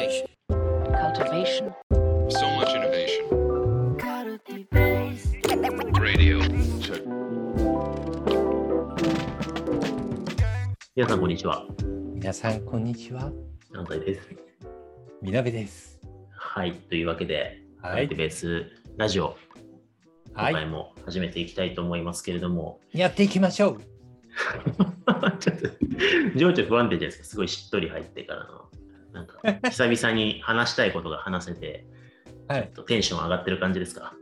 Cultivation. cultivation, So much innovation. Radio. Check. 皆さん、こんにちは。皆さん、こんにちは。安西です。みなべです。はい。というわけで、はいベースラジオ、今はい。回も始めていきたいと思いますけれども、やっていきましょう。ちょっと、情緒不安定じゃないですか。すごいしっとり入ってからの。なんか、久々に話したいことが話せて、はい。テンション上がってる感じですか？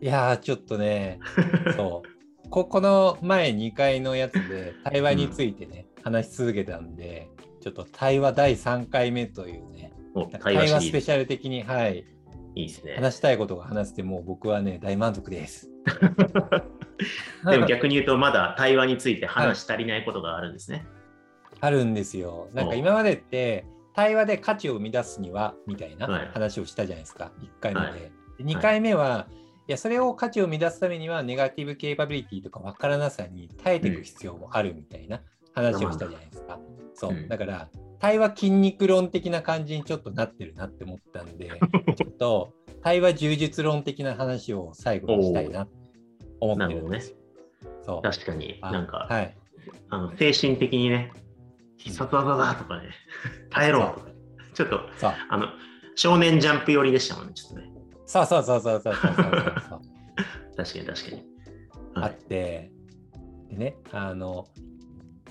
いやー、ちょっとね、そう。ここの前2回のやつで対話についてね、話し続けたんで、ちょっと対話第3回目というね、対話スペシャル的に、はい、いいですね。話したいことが話せて、もう僕はね、大満足です。でも逆に言うと、まだ対話について話し足りないことがあるんですね。あるんですよ。なんかお今までって対話で価値を生み出すにはみたいなはい。話をしたじゃないですか、1回目で。はい。で2回目は、い、やそれを価値を生み出すためにはネガティブケイパビリティとか分からなさに耐えていく必要もあるみたいな話をしたじゃないですか。そう。うん。だから対話筋肉論的な感じにちょっとなってるなって思ったんで ちょっと対話柔術論的な話を最後にしたいな思ってるんですよ。そう。確かにあなんか、はい、あの精神的にね、必殺技だとかね、耐えろとか、ちょっと、あの、少年ジャンプ寄りでしたもんね、ちょっとね。さあさあさあさあさあさあさあ。確かに確かに。あって、でね、あの、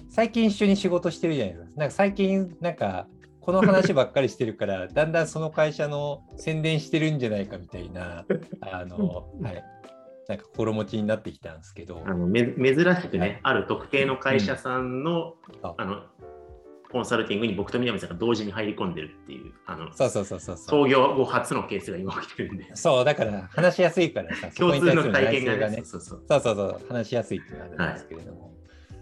最近一緒に仕事してるじゃないですか。なんか最近、なんか、この話ばっかりしてるから、だんだんその会社の宣伝してるんじゃないかみたいな、あの、はい、なんか心持ちになってきたんですけど。あのめ珍しくね、はい、ある特定の会社さんの,うん、あのコンサルティングに僕と南さんが同時に入り込んでるっていう、あのそうそうそうそうそう。創業後初のケースが今起きてるんで、そう、だから話しやすいからさ、共通の体験がね、そうそうそう。そうそう、話しやすいっていうのがあるんですけれども、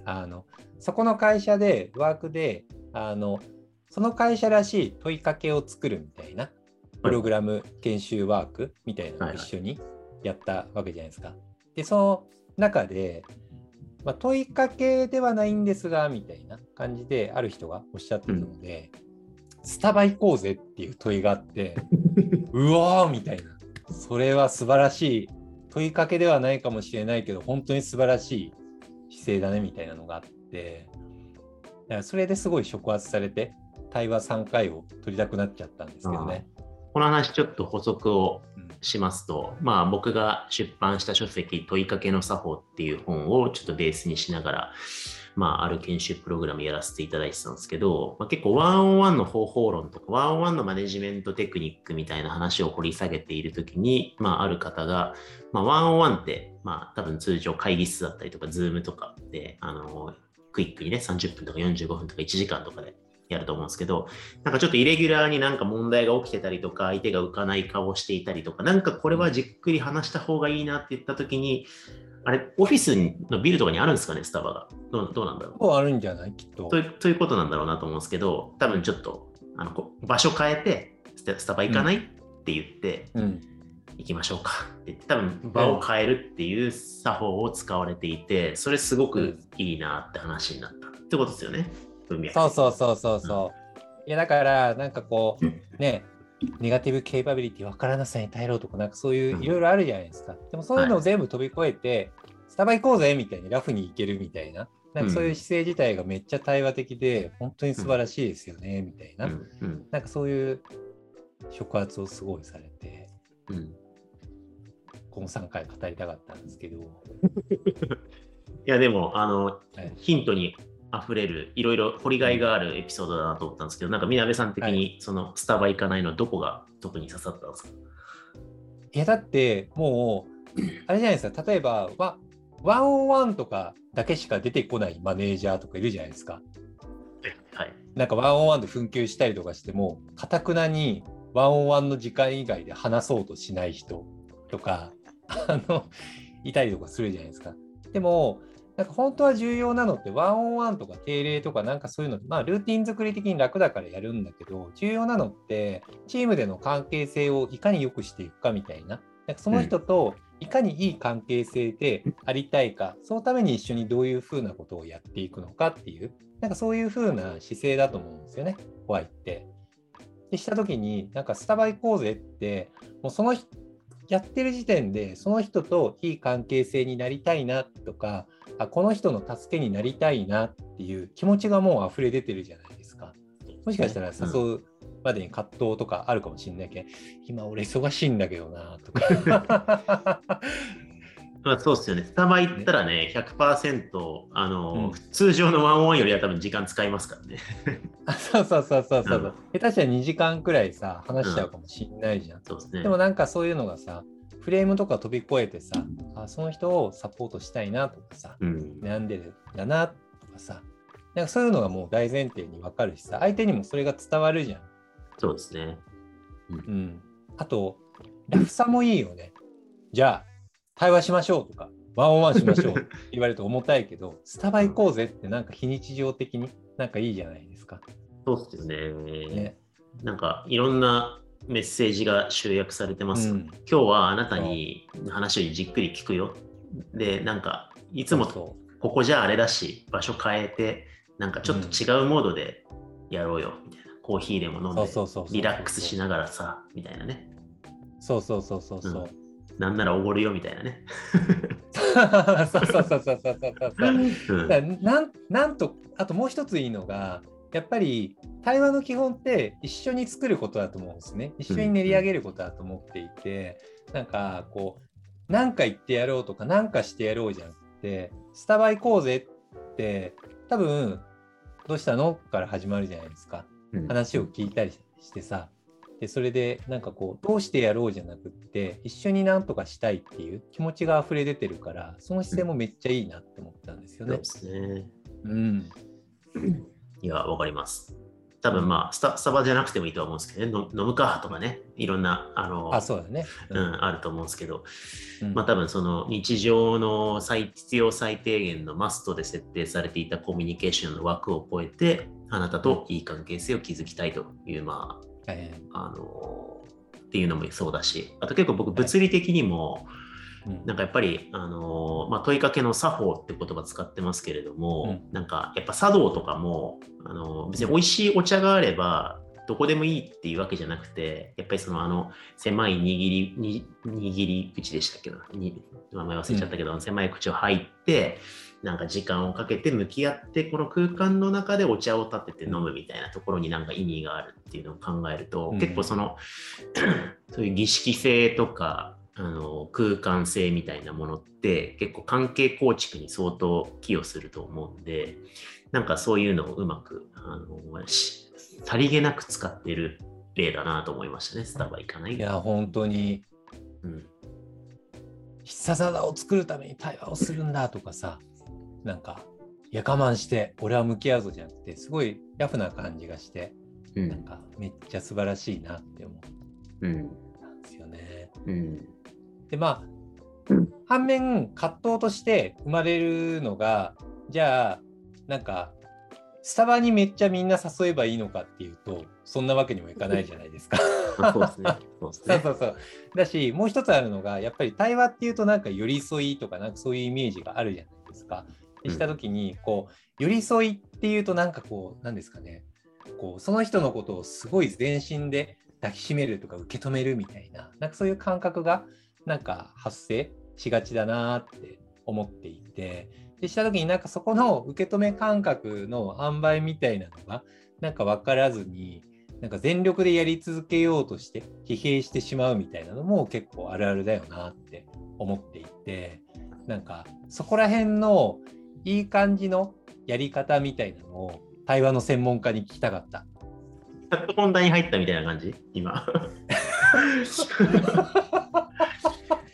あのそこの会社で、ワークであの、その会社らしい問いかけを作るみたいな、プログラム研修ワークみたいなのを一緒にやったわけじゃないですか。で、その中で、まあ、問いかけではないんですが、みたいな感じで、ある人がおっしゃってたので、スタバ行こうぜっていう問いがあって、うわーみたいな。それは素晴らしい。問いかけではないかもしれないけど、本当に素晴らしい姿勢だねみたいなのがあって、だからそれですごい触発されて、対話3回を取りたくなっちゃったんですけどね。この話ちょっと補足をうんしますと、まあ僕が出版した書籍問いかけの作法っていう本をちょっとベースにしながら、まあある研修プログラムやらせていただいてたんですけど、まあ、結構ワンオンワンの方法論とか、ワンオンワンのマネジメントテクニックみたいな話を掘り下げているときに、まあある方が、まあ one on one って、まあ多分通常会議室だったりとか、ズームとかで、あの、クイックにね、30分とか45分とか1時間とかでやると思うんですけど、なんかちょっとイレギュラーになんか問題が起きてたりとか、相手が浮かない顔をしていたりとか、なんかこれはじっくり話した方がいいなって言ったときに、あれ、オフィスのビルとかにあるんですかね、スタバが。どうどうなんだろうあるんじゃない？きっとと。いうということなんだろうなと思うんですけど、多分ちょっとあのこ場所変えて、スタスタバ行かない、って言って、うん。行きましょうかって言って、多分場を変えるっていう作法を使われていて、それすごくいいなって話になったってことですよね、文脈。そうそうそうそうそう。いやだからなんかこうねネガティブケイパビリティ分からなさに耐えろとかなんかそういううんいろいろあるじゃないですか。でもそういうのを全部飛び越えて、スタバ行こうぜみたいにラフに行けるみたいな。なんかそういう姿勢自体がめっちゃ対話的で、本当に素晴らしいですよね、みたいな。うんうんなんかそういう触発をすごいされて、うんこの3回語りたかったんですけど。いやでもあの、はいヒントに溢れるいろいろ掘りがいがあるエピソードだなと思ったんですけど、なんかみなべさん的にそのスタバ行かないのどこが特に刺さったんですか？いやだってもう あれじゃないですか例えばワワンオンワンとかだけしか出てこないマネージャーとかいるじゃないですか。はい。なんかワンオンワンで紛糾したりとかしてもかたくなにワンオンワンの時間以外で話そうとしない人とかあのいたりとかするじゃないですか。でもなんか本当は重要なのってワンオンワンとか定例とかなんかそういうのまあルーティン作り的に楽だからやるんだけど重要なのってチームでの関係性をいかに良くしていくかみたいななんかその人といかにいい関係性でありたいか、そのために一緒にどういうふうなことをやっていくのかっていうなんかそういうふうな姿勢だと思うんですよね、ホワイって。でした時になんかスタバ行こうぜってもうそのやってる時点でその人といい関係性になりたいなとかあこの人の助けになりたいなっていう気持ちがもう溢れ出てるじゃないですか。もしかしたら誘うまでに葛藤とかあるかもしれないけど、今俺忙しいんだけどなとか。まあ、そうですよね。スタバ行ったらね、100%、あの、うん通常のワンオンよりは多分時間使いますからね。あそうそうそうそうそう。うん下手したら2時間くらいさ話しちゃうかもしんないじゃん。そうですね。でもなんかそういうのがさフレームとか飛び越えてさあその人をサポートしたいなとかさうん、悩んでるんだなとかさなんかそういうのがもう大前提に分かるしさ相手にもそれが伝わるじゃん。そうですね。うん、あとラフさもいいよね。じゃあ対話しましょうとかワンオンワンしましょうって 言われると重たいけどスタバ行こうぜってなんか非日常的になんかいいじゃないですか。そうですよね。ねなんか、いろんなメッセージが集約されてますよ。うん今日はあなたに話をじっくり聞くよ。で、なんか、いつもそここじゃあれだし、場所変えて、なんかちょっと違うモードでやろうよ、みたいな。コーヒーでも飲んでリラックスしながらさ、みたいなね。うそうそうそうそうそう。なんならおごるよ、みたいなね。そうそうそうそうそうそうそう。う。ん。なんなんとあともう一ついいのがやっぱり対話の基本って一緒に作ることだと思うんですね。一緒に練り上げることだと思っていて、なんかこう何か言ってやろうとか何かしてやろうじゃなくてスタバ行こうぜって多分どうしたの？から始まるじゃないですか。うん。話を聞いたりしてさでそれでなんかこうどうしてやろうじゃなくって一緒になんとかしたいっていう気持ちが溢れ出てるからその姿勢もめっちゃいいなって思ったんですよねそうで。すね。うん、いや、わかります。多分まあスタ、スタバじゃなくてもいいとは思うんですけどね、の飲むかとかね、いろんな、あの、あそうだね。うん、あると思うんですけど、うんまあ多分その日常の最必要最低限のマストで設定されていたコミュニケーションの枠を超えて、あなたといい関係性を築きたいという、まはいあ、あの、っていうのもそうだし、あと結構僕物理的にも、うん。なんかやっぱり、あのまあ、問いかけの作法って言葉使ってますけれども、うなんかやっぱ茶道とかも、あの別に美味しいお茶があればどこでもいいっていうわけじゃなくてやっぱりそのあの狭い握りに握り口でしたっけどに名前忘れちゃったけど、狭い口を入ってなんか時間をかけて向き合ってこの空間の中でお茶を立てて飲むみたいなところになんか意味があるっていうのを考えると、うん。結構その そういう儀式性とかあの空間性みたいなものって結構関係構築に相当寄与すると思うんでなんかそういうのをうまくあのしさりげなく使ってる例だなと思いましたねスタバ行かないいや本当に。うん、必殺技を作るために対話をするんだとかさなんかいや我慢して俺は向き合うぞじゃなくてすごいラフな感じがしてうんなんかめっちゃ素晴らしいなって思っうんたんですよね。うんでまあ、うん反面葛藤として生まれるのがじゃあなんかスタバにめっちゃみんな誘えばいいのかっていうとそんなわけにもいかないじゃないですか。まあそうですね そうそうそう。だし、もう一つあるのが、やっぱり対話っていうと、なんか寄り添いとか、なんかそういうイメージがあるじゃないですか。したときに、こう、寄り添いっていうと、なんかこう、なんですかね、こう、その人のことをすごい全身で抱きしめるとか受け止めるみたいな、なんかそういう感覚が、なんか発生しがちだなって思っていて、でしたときになんかそこの受け止め感覚の塩梅みたいなのが、なんか分からずに、なんか全力でやり続けようとして疲弊してしまうみたいなのも結構あるあるだよなって思っていてなんかそこら辺のいい感じのやり方みたいなのを対話の専門家に聞きたかった。やっと本題に入ったみたいな感じ？今。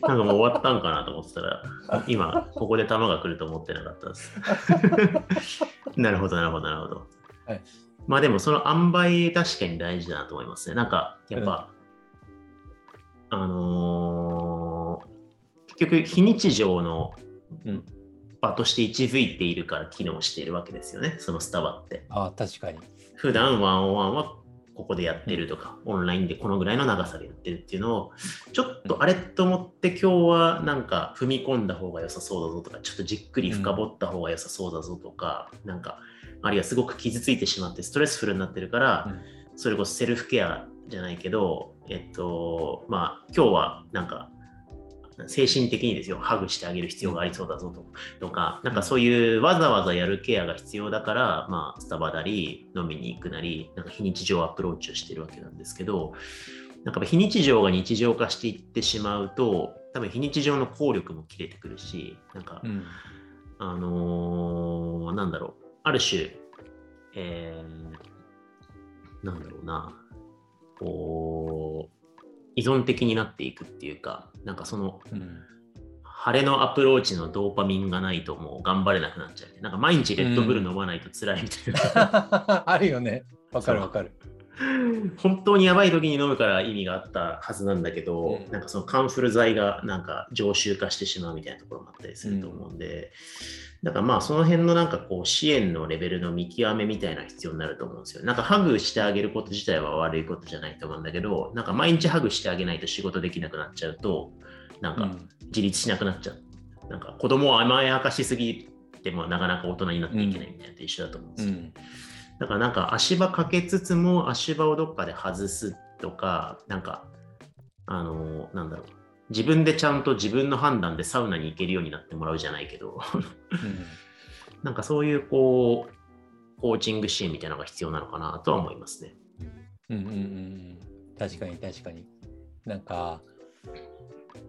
なんかもう終わったんかなと思ってたら今ここで球が来ると思ってなかったです。なるほどなるほどなるほど、はい。まあでもその塩梅確かに大事だなと思いますね。なんかやっぱ、あのー結局非日常のうん場として位置づいているから機能しているわけですよねそのスタバってああ確かに。普段ワンオンワンはここでやってるとか、オンラインでこのぐらいの長さでやってるっていうのを、ちょっとあれと思って今日はなんか踏み込んだ方が良さそうだぞとか、ちょっとじっくり深掘った方が良さそうだぞとか、なんか、あるいはすごく傷ついてしまってストレスフルになってるから、それこそセルフケアじゃないけど、えっと、まあ、今日はなんか、精神的にですよ、ハグしてあげる必要がありそうだぞと。とか、なんかそういうわざわざやるケアが必要だから、まあ、スタバなり、飲みに行くなり、なんか非日常アプローチをしてるわけなんですけど、なんか非日常が日常化していってしまうと、多分非日常の効力も切れてくるし、なんか、うん。あのーなんだろう、ある種、えー、なんだろうな、こう、依存的になっていくっていうか、なんかその、うん晴れのアプローチのドーパミンがないともう頑張れなくなっちゃう。なんか毎日レッドブル飲まないと辛いみたいな。あるよね。わかるわかる。本当にやばい時に飲むから意味があったはずなんだけど、うんなんかそのカンフル剤がなんか常習化してしまうみたいなところもあったりすると思うんで、だからまあその辺のなんかこう支援のレベルの見極めみたいな必要になると思うんですよ。なんかハグしてあげること自体は悪いことじゃないと思うんだけど、なんか毎日ハグしてあげないと仕事できなくなっちゃうと、なんかうん自立しなくなっちゃう。なんか子供を甘やかしすぎてもなかなか大人になっていけないみたいなのと一緒だと思うんですよ。うんだからなんか足場かけつつも足場をどっかで外すとか、なんか、あのなんだろう。自分でちゃんと自分の判断でサウナに行けるようになってもらうじゃないけど、なんかそういうこう、コーチング支援みたいなのが必要なのかなとは思いますね。うんうんうんうん確かに確かに。なんか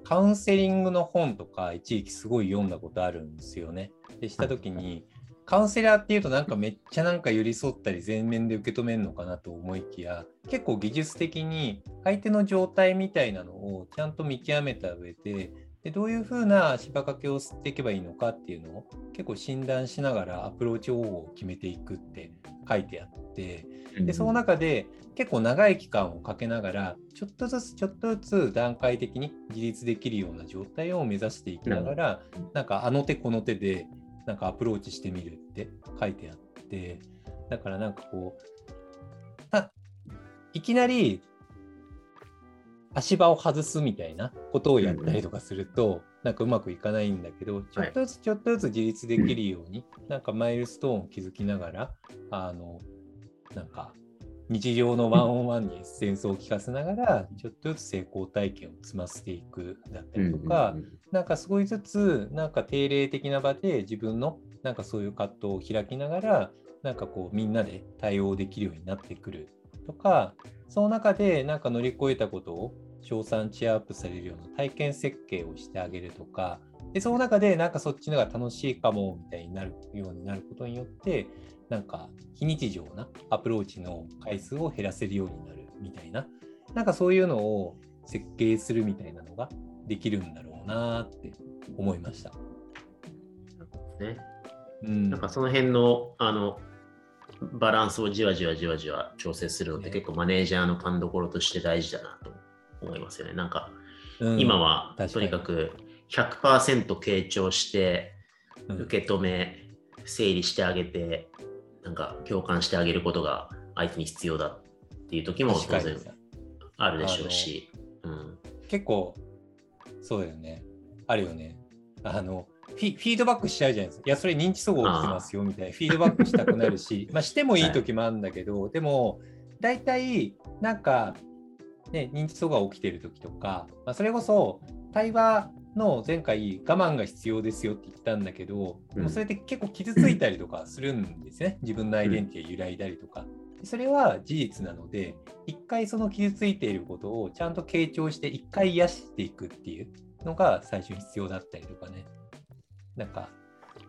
カウンセリングの本とか一時期すごい読んだことあるんですよね。でした時にカウンセラーっていうとなんかめっちゃなんか寄り添ったり全面で受け止めるのかなと思いきや結構技術的に相手の状態みたいなのをちゃんと見極めた上ででどういうふうな芝掛けを吸っていけばいいのかっていうのを結構診断しながらアプローチ方法を決めていくって書いてあってでその中で結構長い期間をかけながらちょっとずつちょっとずつ段階的に自立できるような状態を目指していきながらなんかあの手この手でなんかアプローチしてみるって書いてあってだからなんかこうたいきなり足場を外すみたいなことをやったりとかすると、なんかうまくいかないんだけど、ちょっとずつちょっとずつ自立できるように、なんかマイルストーンを築きながら、あの、なんか日常のワンオンワンにエッセンスを聞かせながら、ちょっとずつ成功体験を積ませていくだったりとか、なんか少しずつ、なんか定例的な場で自分のなんかそういう葛藤を開きながら、なんかこうみんなで対応できるようになってくるとか、その中でなんか乗り越えたことを賞賛チアアップされるような体験設計をしてあげるとか、でその中でなんかそっちのが楽しいかもみたいになるようになることによって、なんか非日常なアプローチの回数を減らせるようになるみたいな、なんかそういうのを設計するみたいなのができるんだろうなって思いました。ね。うん、なんかその辺のあのバランスをじわじわじわじわ調整するのってね結構マネージャーの勘どころとして大事だなと思いますよね。なんかうん今はとにかく100%傾聴してうん受け止め整理してあげてなんか共感してあげることが相手に必要だっていう時も当然あるでしょうし。うん結構そうだよね。あるよね。あのフィフィードバックしちゃうじゃないですか。いや、それ認知阻害起きてますよみたいなフィードバックしたくなるし、まあしてもいい時もあるんだけど、でも大体なんか、ね、認知阻害起きてる時とか、まあ、それこそ対話の前回我慢が必要ですよって言ったんだけど、うんもうそれって結構傷ついたりとかするんですね。自分のアイデンティティが揺らいだりとか。それは事実なので、一回その傷ついていることをちゃんと傾聴して、一回癒していくっていうのが最初に必要だったりとかね。なんか、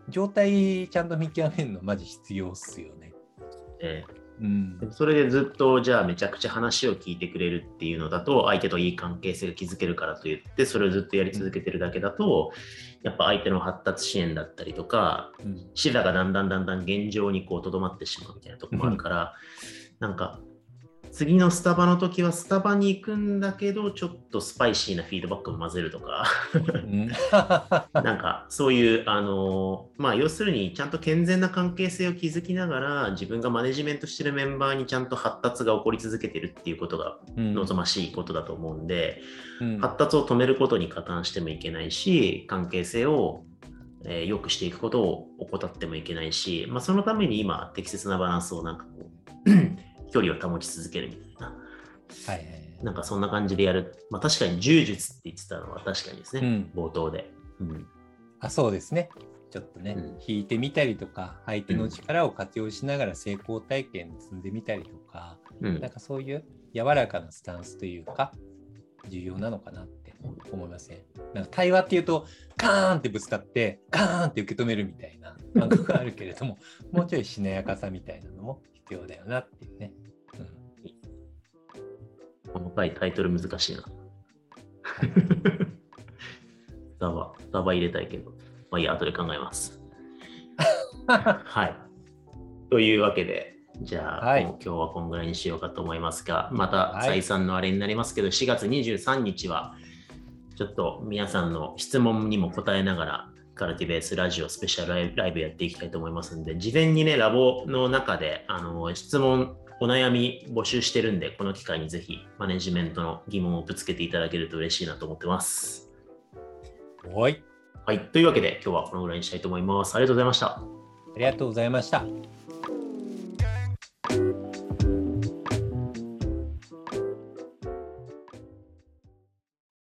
状態ちゃんと見極めるのマジ必要っすよね。えうんえ。それでずっとじゃあめちゃくちゃ話を聞いてくれるっていうのだと相手といい関係性が築けるからといってそれをずっとやり続けてるだけだとやっぱ相手の発達支援だったりとかうん視座がだんだんだんだん現状にこうとどまってしまうみたいなところもあるから、なんか次のスタバの時はスタバに行くんだけどちょっとスパイシーなフィードバックも混ぜるとか。うん。なんかそういうあのまあ要するにちゃんと健全な関係性を築きながら自分がマネジメントしてるメンバーにちゃんと発達が起こり続けてるっていうことがうん。望ましいことだと思うんで、うん。発達を止めることに加担してもいけないし関係性をえー良くしていくことを怠ってもいけないし、まあ、そのために今適切なバランスをなんかこう距離を保ち続けるみたいな。はいはいはい。なんかそんな感じでやる。まあ確かに柔術って言ってたのは確かにですね、うん冒頭で。うん。あそうですね。ちょっとね、うん引いてみたりとか、相手の力を活用しながら成功体験積んでみたりとか、うんなんかそういう柔らかなスタンスというか、重要なのかなって思いますね。なんか対話っていうと、カーンってぶつかって、カーンって受け止めるみたいな感覚があるけれども、もうちょいしなやかさみたいなのも必要だよなっていうね。うんこの回タイトル難しいな。ダバ、ダバ入れたいけど。まあいいや、後で考えます。はい。というわけで、じゃあ、はい今日はこんぐらいにしようかと思いますが、またはい再三のあれになりますけど、4月23日は、ちょっと皆さんの質問にも答えながら、カルティベースラジオスペシャルライブライブやっていきたいと思いますんで、事前にね、ラボの中であの質問、お悩み募集してるんで、この機会にぜひマネジメントの疑問をぶつけていただけると嬉しいなと思ってます。はい。はい。というわけで、今日はこのぐらいにしたいと思います。ありがとうございました。ありがとうございました。